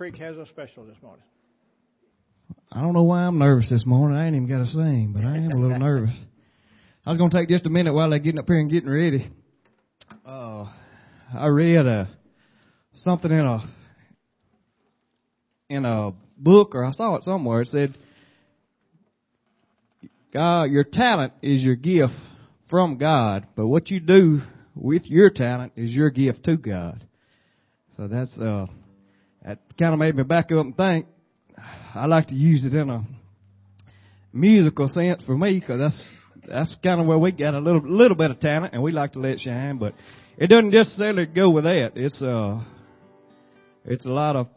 Creek has a special this morning. I don't know why I'm nervous this morning. I ain't even got to sing, but I am a little nervous. I was going to take just a minute while they're getting up here and getting ready. Uh, I read uh, something in a in a book, or I saw it somewhere. It said, "God, your talent is your gift from God, but what you do with your talent is your gift to God." So that's uh, that kind of made me back up and think. I like to use it in a musical sense for me because that's that's kind of where we got a little little bit of talent and we like to let it shine. But it doesn't necessarily go with that. It's uh it's a lot of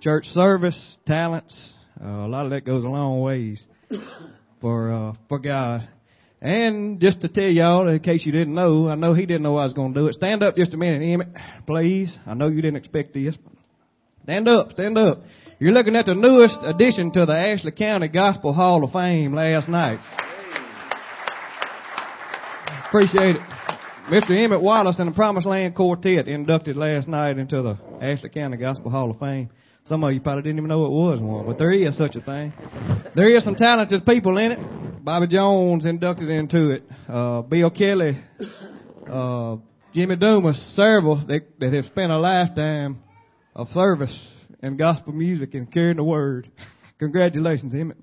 church service talents. Uh, a lot of that goes a long ways for uh, for God. And just to tell y'all, in case you didn't know, I know he didn't know I was going to do it. Stand up just a minute, Emmett, please. I know you didn't expect this. Stand up, stand up. You're looking at the newest addition to the Ashley County Gospel Hall of Fame last night. Appreciate it. Mr. Emmett Wallace and the Promised Land Quartet inducted last night into the Ashley County Gospel Hall of Fame. Some of you probably didn't even know it was one, but there is such a thing. There is some talented people in it. Bobby Jones inducted into it. Uh, Bill Kelly, uh, Jimmy Dumas, several that, that have spent a lifetime of service and gospel music and carrying the word. Congratulations, Emmett.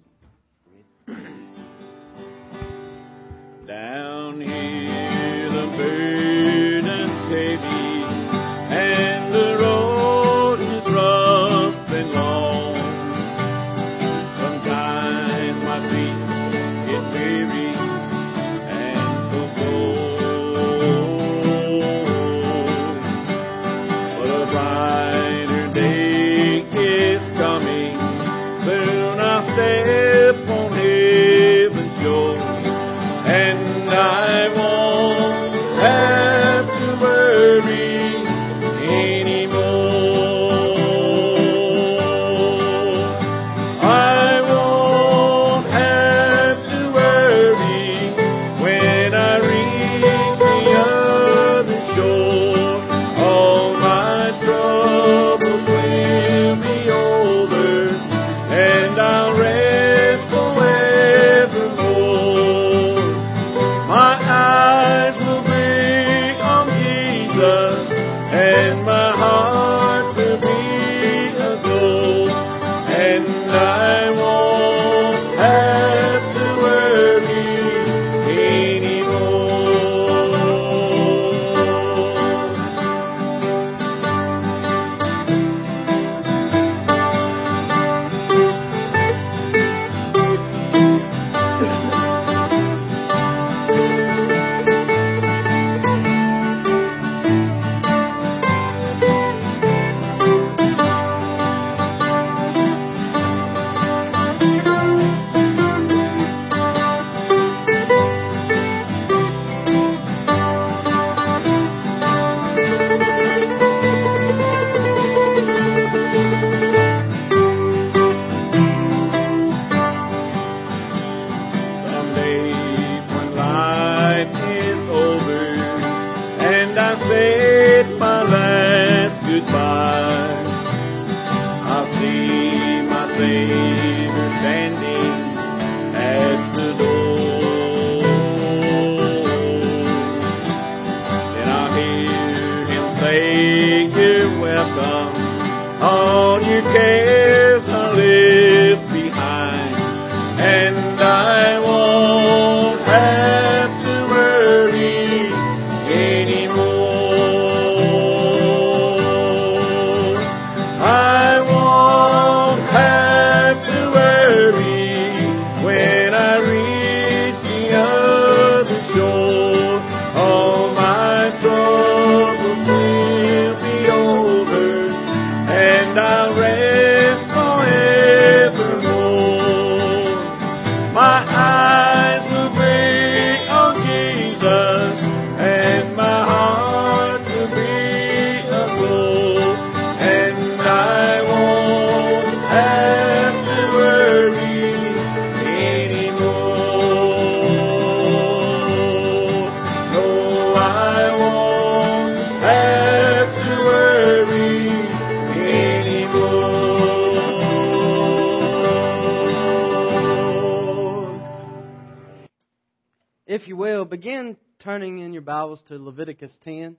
Turning in your Bibles to Leviticus 10.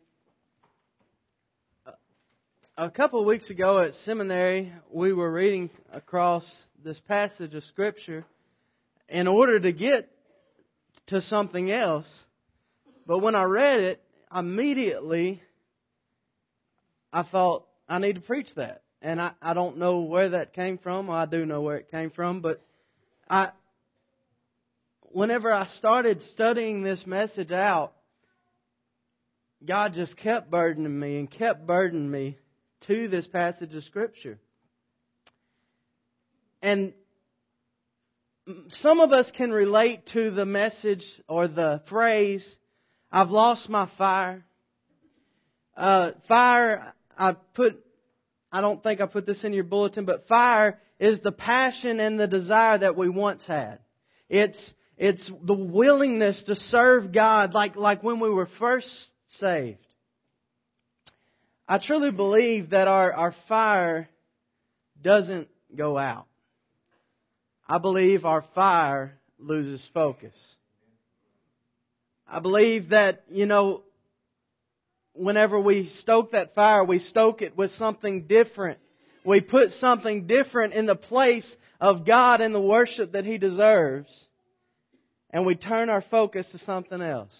A couple of weeks ago at seminary, we were reading across this passage of Scripture in order to get to something else. But when I read it, immediately I thought, I need to preach that. And I, I don't know where that came from. I do know where it came from, but I, whenever I started studying this message out, God just kept burdening me and kept burdening me to this passage of Scripture. And some of us can relate to the message or the phrase, I've lost my fire. Uh, fire, I put, I don't think I put this in your bulletin, but fire is the passion and the desire that we once had. It's, it's the willingness to serve God like, like when we were first saved. I truly believe that our, our fire doesn't go out. I believe our fire loses focus. I believe that, you know, whenever we stoke that fire, we stoke it with something different. We put something different in the place of God and the worship that He deserves. And we turn our focus to something else.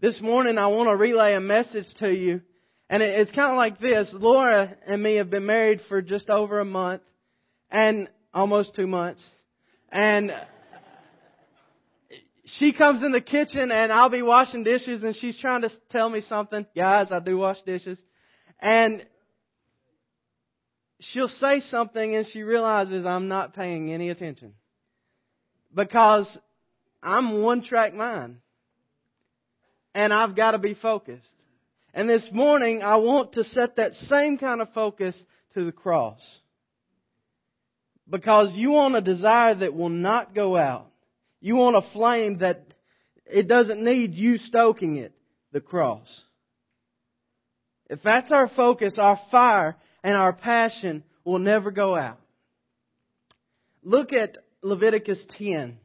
This morning I want to relay a message to you. And it's kind of like this. Laura and me have been married for just over a month and almost two months. And she comes in the kitchen and I'll be washing dishes and she's trying to tell me something. Guys, I do wash dishes. And she'll say something and she realizes I'm not paying any attention. Because I'm one track mind and I've got to be focused. And this morning, I want to set that same kind of focus to the cross. Because you want a desire that will not go out. You want a flame that it doesn't need you stoking it, the cross. If that's our focus, our fire and our passion will never go out. Look at Leviticus 10.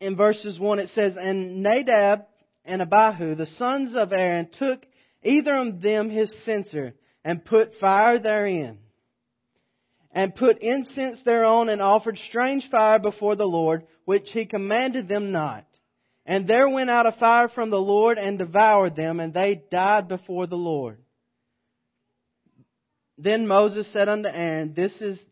in verses 1 it says, And Nadab and Abihu, the sons of Aaron, took either of them his censer, and put fire therein, and put incense thereon, and offered strange fire before the Lord, which he commanded them not. And there went out a fire from the Lord and devoured them, and they died before the Lord. Then Moses said unto Aaron, This is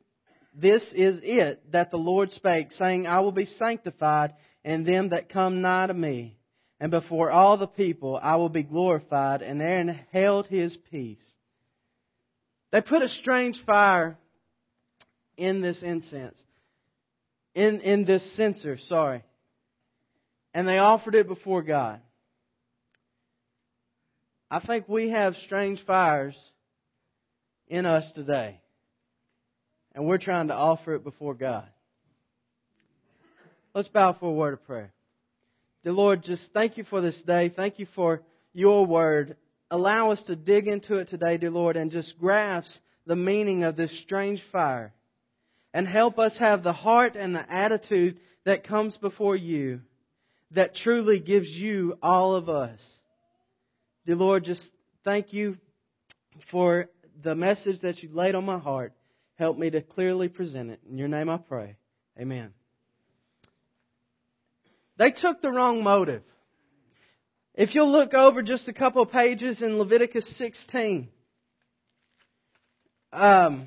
this is it that the Lord spake, saying, I will be sanctified and them that come nigh to me. And before all the people I will be glorified. And Aaron held his peace. They put a strange fire in this incense. In, in this censer, sorry. And they offered it before God. I think we have strange fires in us today. And we're trying to offer it before God. Let's bow for a word of prayer. Dear Lord, just thank you for this day. Thank you for your word. Allow us to dig into it today, dear Lord, and just grasp the meaning of this strange fire. And help us have the heart and the attitude that comes before you that truly gives you all of us. Dear Lord, just thank you for the message that you laid on my heart. Help me to clearly present it. In your name I pray. Amen. They took the wrong motive. If you'll look over just a couple of pages in Leviticus 16, um,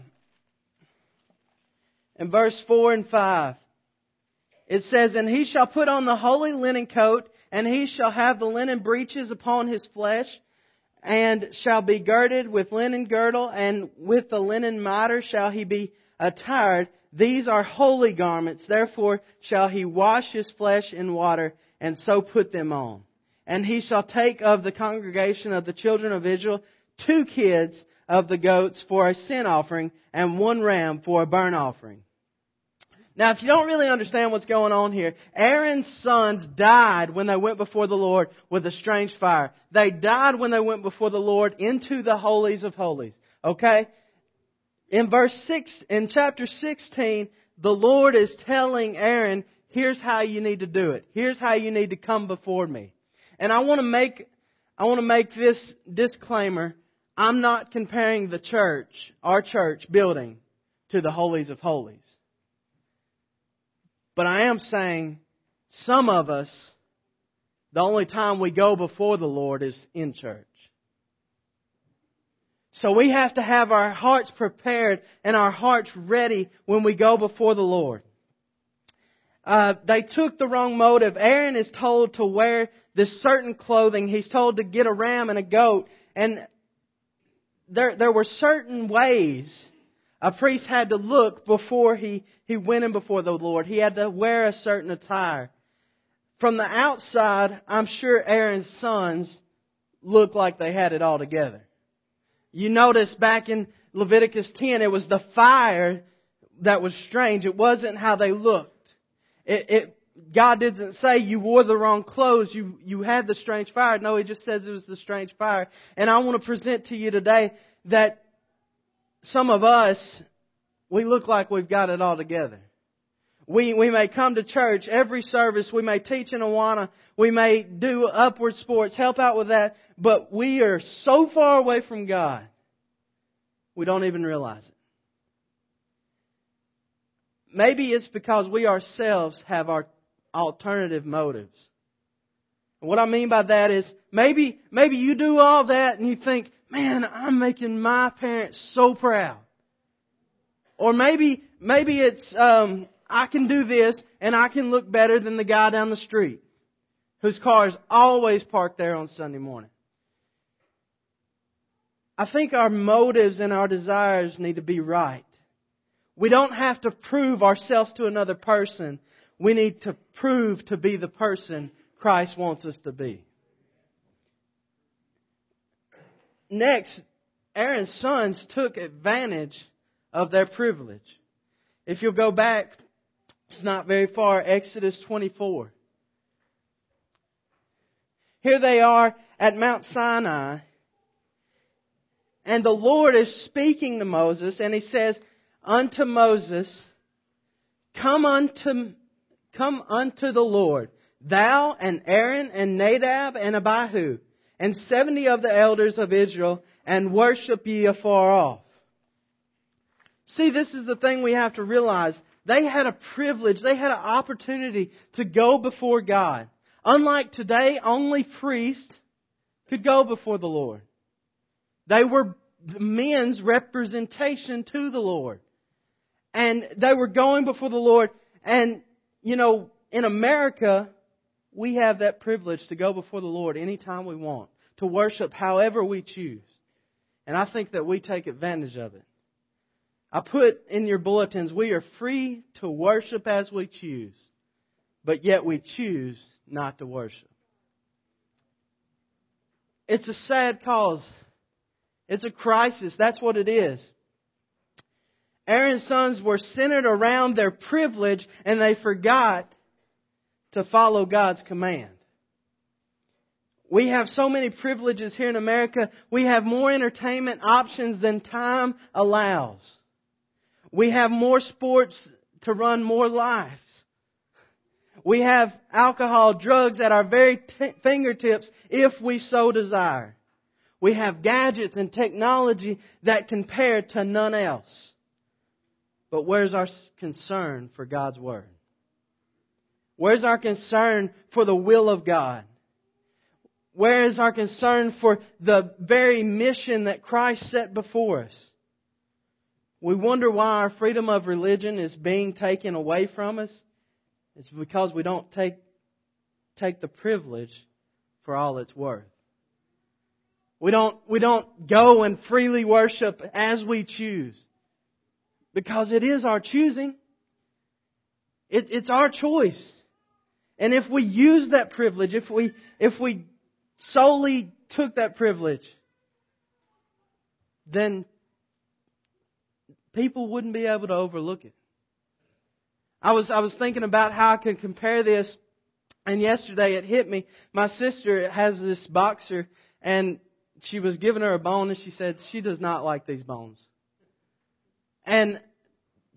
in verse 4 and 5, it says, And he shall put on the holy linen coat, and he shall have the linen breeches upon his flesh, and shall be girded with linen girdle, and with the linen mitre shall he be attired, these are holy garments, therefore shall he wash his flesh in water, and so put them on. And he shall take of the congregation of the children of Israel two kids of the goats for a sin offering, and one ram for a burnt offering. Now, if you don't really understand what's going on here, Aaron's sons died when they went before the Lord with a strange fire. They died when they went before the Lord into the holies of holies. Okay? In verse 6, in chapter 16, the Lord is telling Aaron, here's how you need to do it. Here's how you need to come before me. And I want to make, I want to make this disclaimer. I'm not comparing the church, our church building, to the holies of holies. But I am saying some of us, the only time we go before the Lord is in church. So we have to have our hearts prepared and our hearts ready when we go before the Lord. Uh, they took the wrong motive. Aaron is told to wear this certain clothing. He's told to get a ram and a goat. And there, there were certain ways a priest had to look before he, he went in before the Lord. He had to wear a certain attire. From the outside, I'm sure Aaron's sons looked like they had it all together. You notice back in Leviticus 10, it was the fire that was strange. It wasn't how they looked. It, it, God didn't say you wore the wrong clothes, you, you had the strange fire. No, He just says it was the strange fire. And I want to present to you today that some of us, we look like we've got it all together. We, we may come to church every service, we may teach in Awana, we may do upward sports, help out with that, but we are so far away from God, we don't even realize it. Maybe it's because we ourselves have our alternative motives. And what I mean by that is maybe, maybe you do all that and you think, man, I'm making my parents so proud. Or maybe, maybe it's, um, I can do this and I can look better than the guy down the street whose car is always parked there on Sunday morning. I think our motives and our desires need to be right. We don't have to prove ourselves to another person. We need to prove to be the person Christ wants us to be. Next, Aaron's sons took advantage of their privilege. If you'll go back it's not very far, Exodus 24. Here they are at Mount Sinai, and the Lord is speaking to Moses, and he says unto Moses, Come unto, come unto the Lord, thou and Aaron and Nadab and Abihu, and seventy of the elders of Israel, and worship ye afar off. See, this is the thing we have to realize. They had a privilege, they had an opportunity to go before God. Unlike today, only priests could go before the Lord. They were men's representation to the Lord. And they were going before the Lord. And, you know, in America, we have that privilege to go before the Lord anytime we want, to worship however we choose. And I think that we take advantage of it. I put in your bulletins, we are free to worship as we choose, but yet we choose not to worship. It's a sad cause. It's a crisis. That's what it is. Aaron's sons were centered around their privilege and they forgot to follow God's command. We have so many privileges here in America. We have more entertainment options than time allows. We have more sports to run more lives. We have alcohol, drugs at our very t- fingertips if we so desire. We have gadgets and technology that compare to none else. But where's our concern for God's Word? Where's our concern for the will of God? Where is our concern for the very mission that Christ set before us? We wonder why our freedom of religion is being taken away from us. It's because we don't take, take the privilege for all it's worth. We don't, we don't go and freely worship as we choose. Because it is our choosing. It, it's our choice. And if we use that privilege, if we, if we solely took that privilege, then people wouldn't be able to overlook it. I was, I was thinking about how I could compare this, and yesterday it hit me. My sister has this boxer, and she was giving her a bone, and she said she does not like these bones. And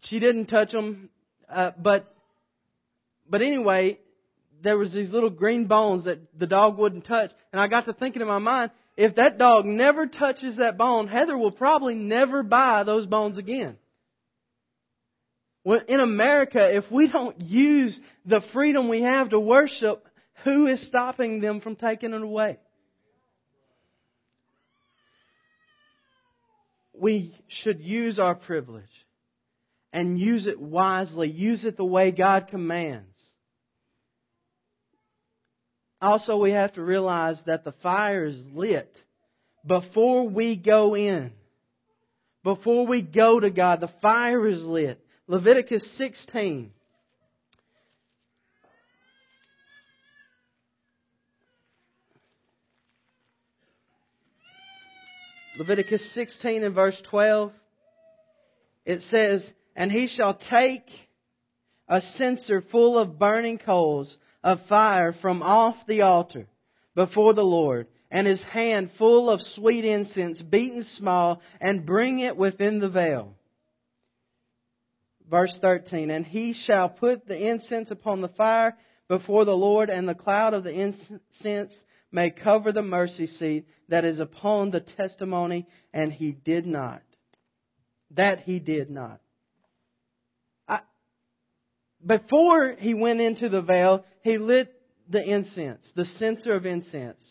she didn't touch them, uh, but But anyway, there was these little green bones that the dog wouldn't touch. And I got to thinking in my mind, if that dog never touches that bone, Heather will probably never buy those bones again. Well, in America, if we don't use the freedom we have to worship, who is stopping them from taking it away? We should use our privilege and use it wisely. Use it the way God commands. Also, we have to realize that the fire is lit before we go in. Before we go to God, the fire is lit. Leviticus 16. Leviticus 16 and verse 12. It says, And he shall take a censer full of burning coals of fire from off the altar before the Lord, and his hand full of sweet incense, beaten small, and bring it within the veil. Verse 13, And he shall put the incense upon the fire before the Lord, and the cloud of the incense may cover the mercy seat that is upon the testimony, and he did not. That he did not before he went into the veil, he lit the incense, the censer of incense.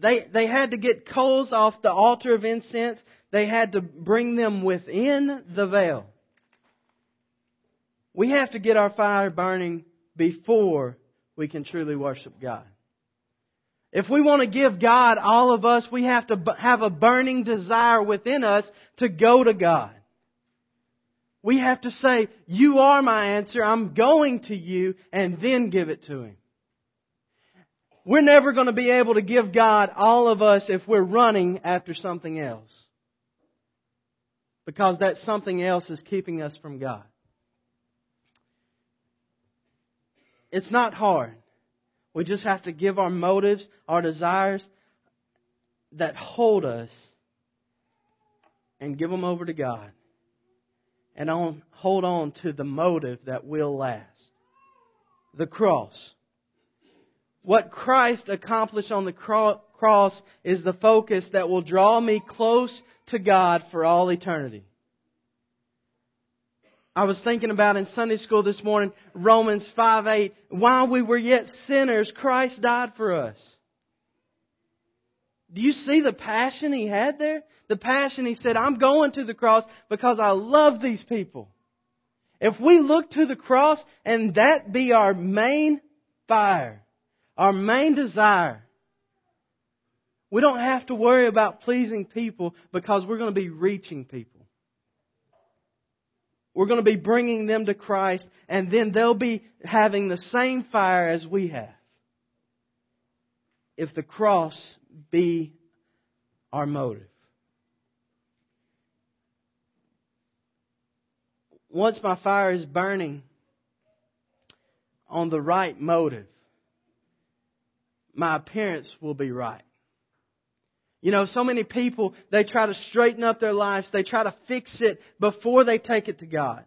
They, they had to get coals off the altar of incense. They had to bring them within the veil. We have to get our fire burning before we can truly worship God. If we want to give God all of us, we have to have a burning desire within us to go to God. We have to say, You are my answer. I'm going to you, and then give it to Him. We're never going to be able to give God all of us if we're running after something else. Because that something else is keeping us from God. It's not hard. We just have to give our motives, our desires that hold us, and give them over to God and on, hold on to the motive that will last. The cross. What Christ accomplished on the cross is the focus that will draw me close to God for all eternity. I was thinking about in Sunday school this morning, Romans 5 8, while we were yet sinners, Christ died for us. Do you see the passion he had there? The passion he said, I'm going to the cross because I love these people. If we look to the cross and that be our main fire, our main desire, we don't have to worry about pleasing people because we're going to be reaching people. We're going to be bringing them to Christ and then they'll be having the same fire as we have. If the cross be our motive. Once my fire is burning on the right motive, my appearance will be right. You know, so many people, they try to straighten up their lives. They try to fix it before they take it to God.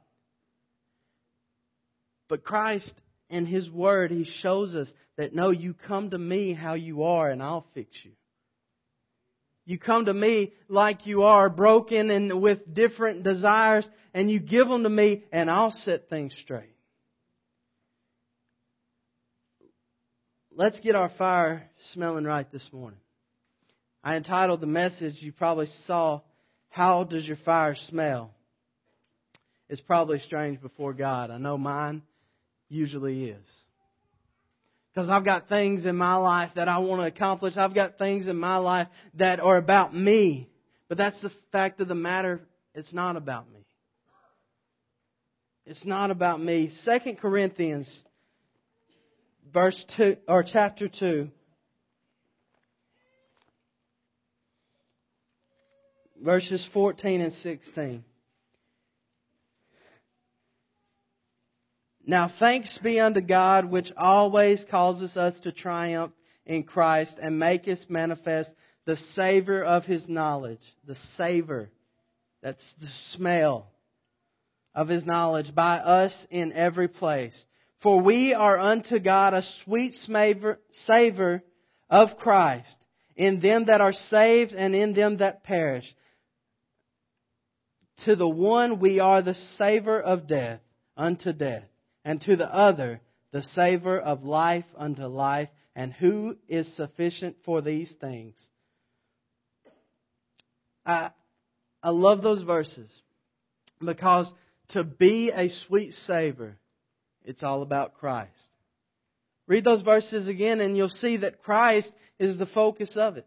But Christ, in His Word, He shows us that no, you come to me how you are and I'll fix you. You come to me like you are, broken and with different desires, and you give them to me, and I'll set things straight. Let's get our fire smelling right this morning. I entitled the message, you probably saw, How Does Your Fire Smell? It's probably strange before God. I know mine usually is. Because I've got things in my life that I want to accomplish. I've got things in my life that are about me. But that's the fact of the matter. It's not about me. It's not about me. Second Corinthians, verse two or chapter two. Verses 14 and 16. Now thanks be unto God, which always causes us to triumph in Christ and maketh manifest the savor of his knowledge. The savor. That's the smell. of his knowledge by us in every place. For we are unto God a sweet savor of Christ in them that are saved and in them that perish. To the one we are the savor of death unto death, and to the other the savor of life unto life. And who is sufficient for these things? I, I love those verses because to be a sweet savor, it's all about Christ. Read those verses again and you'll see that Christ is the focus of it.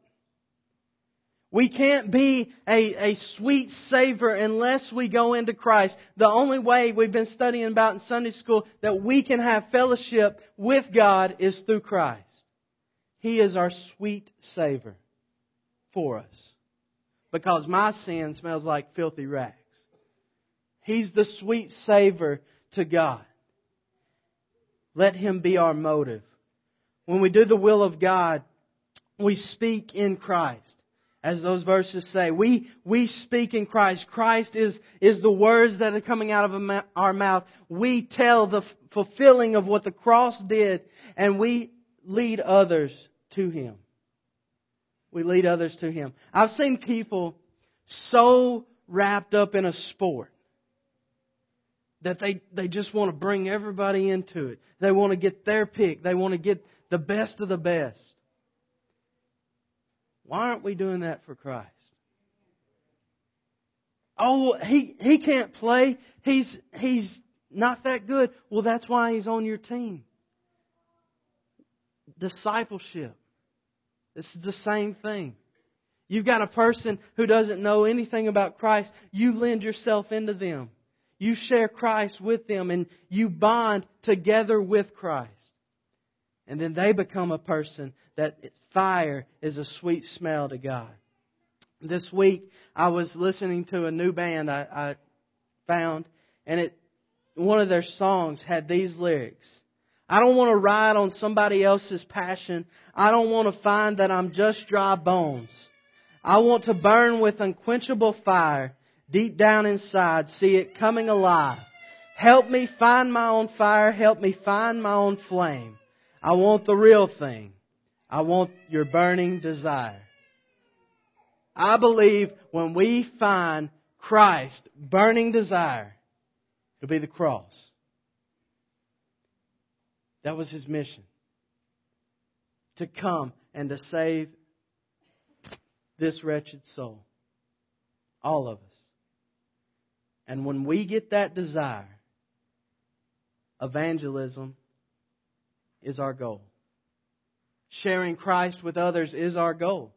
We can't be a, a sweet savor unless we go into Christ. The only way we've been studying about in Sunday school that we can have fellowship with God is through Christ. He is our sweet savor for us. Because my sin smells like filthy rags. He's the sweet savor to God. Let Him be our motive. When we do the will of God, we speak in Christ. As those verses say, we, we speak in Christ. Christ is, is the words that are coming out of our mouth. We tell the fulfilling of what the cross did, and we lead others to Him. We lead others to Him. I've seen people so wrapped up in a sport that they, they just want to bring everybody into it. They want to get their pick. They want to get the best of the best. Why aren't we doing that for Christ? Oh, he, he can't play. He's, he's not that good. Well, that's why he's on your team. Discipleship. Is the same thing. You've got a person who doesn't know anything about Christ. You lend yourself into them. You share Christ with them and you bond together with Christ. And then they become a person that fire is a sweet smell to God. This week, I was listening to a new band I, I found, and it, one of their songs had these lyrics. I don't want to ride on somebody else's passion. I don't want to find that I'm just dry bones. I want to burn with unquenchable fire deep down inside, see it coming alive. Help me find my own fire. Help me find my own flame. I want the real thing. I want your burning desire. I believe when we find Christ burning desire, it'll be the cross. That was his mission. To come and to save this wretched soul. All of us. And when we get that desire, evangelism is our goal. Sharing Christ with others is our goal.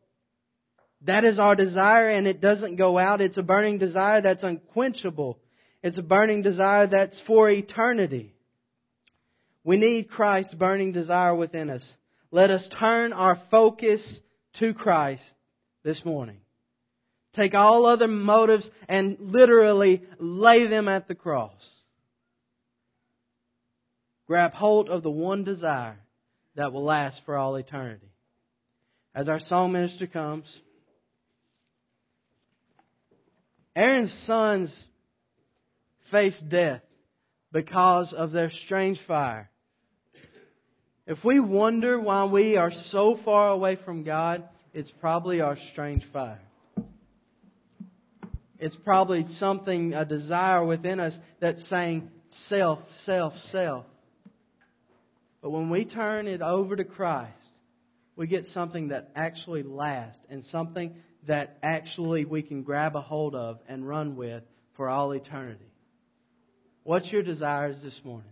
That is our desire and it doesn't go out. It's a burning desire that's unquenchable. It's a burning desire that's for eternity. We need Christ's burning desire within us. Let us turn our focus to Christ this morning. Take all other motives and literally lay them at the cross. Grab hold of the one desire that will last for all eternity. As our song minister comes, Aaron's sons faced death because of their strange fire. If we wonder why we are so far away from God, it's probably our strange fire. It's probably something, a desire within us that's saying self, self, self. But when we turn it over to Christ, we get something that actually lasts and something that actually we can grab a hold of and run with for all eternity. What's your desires this morning?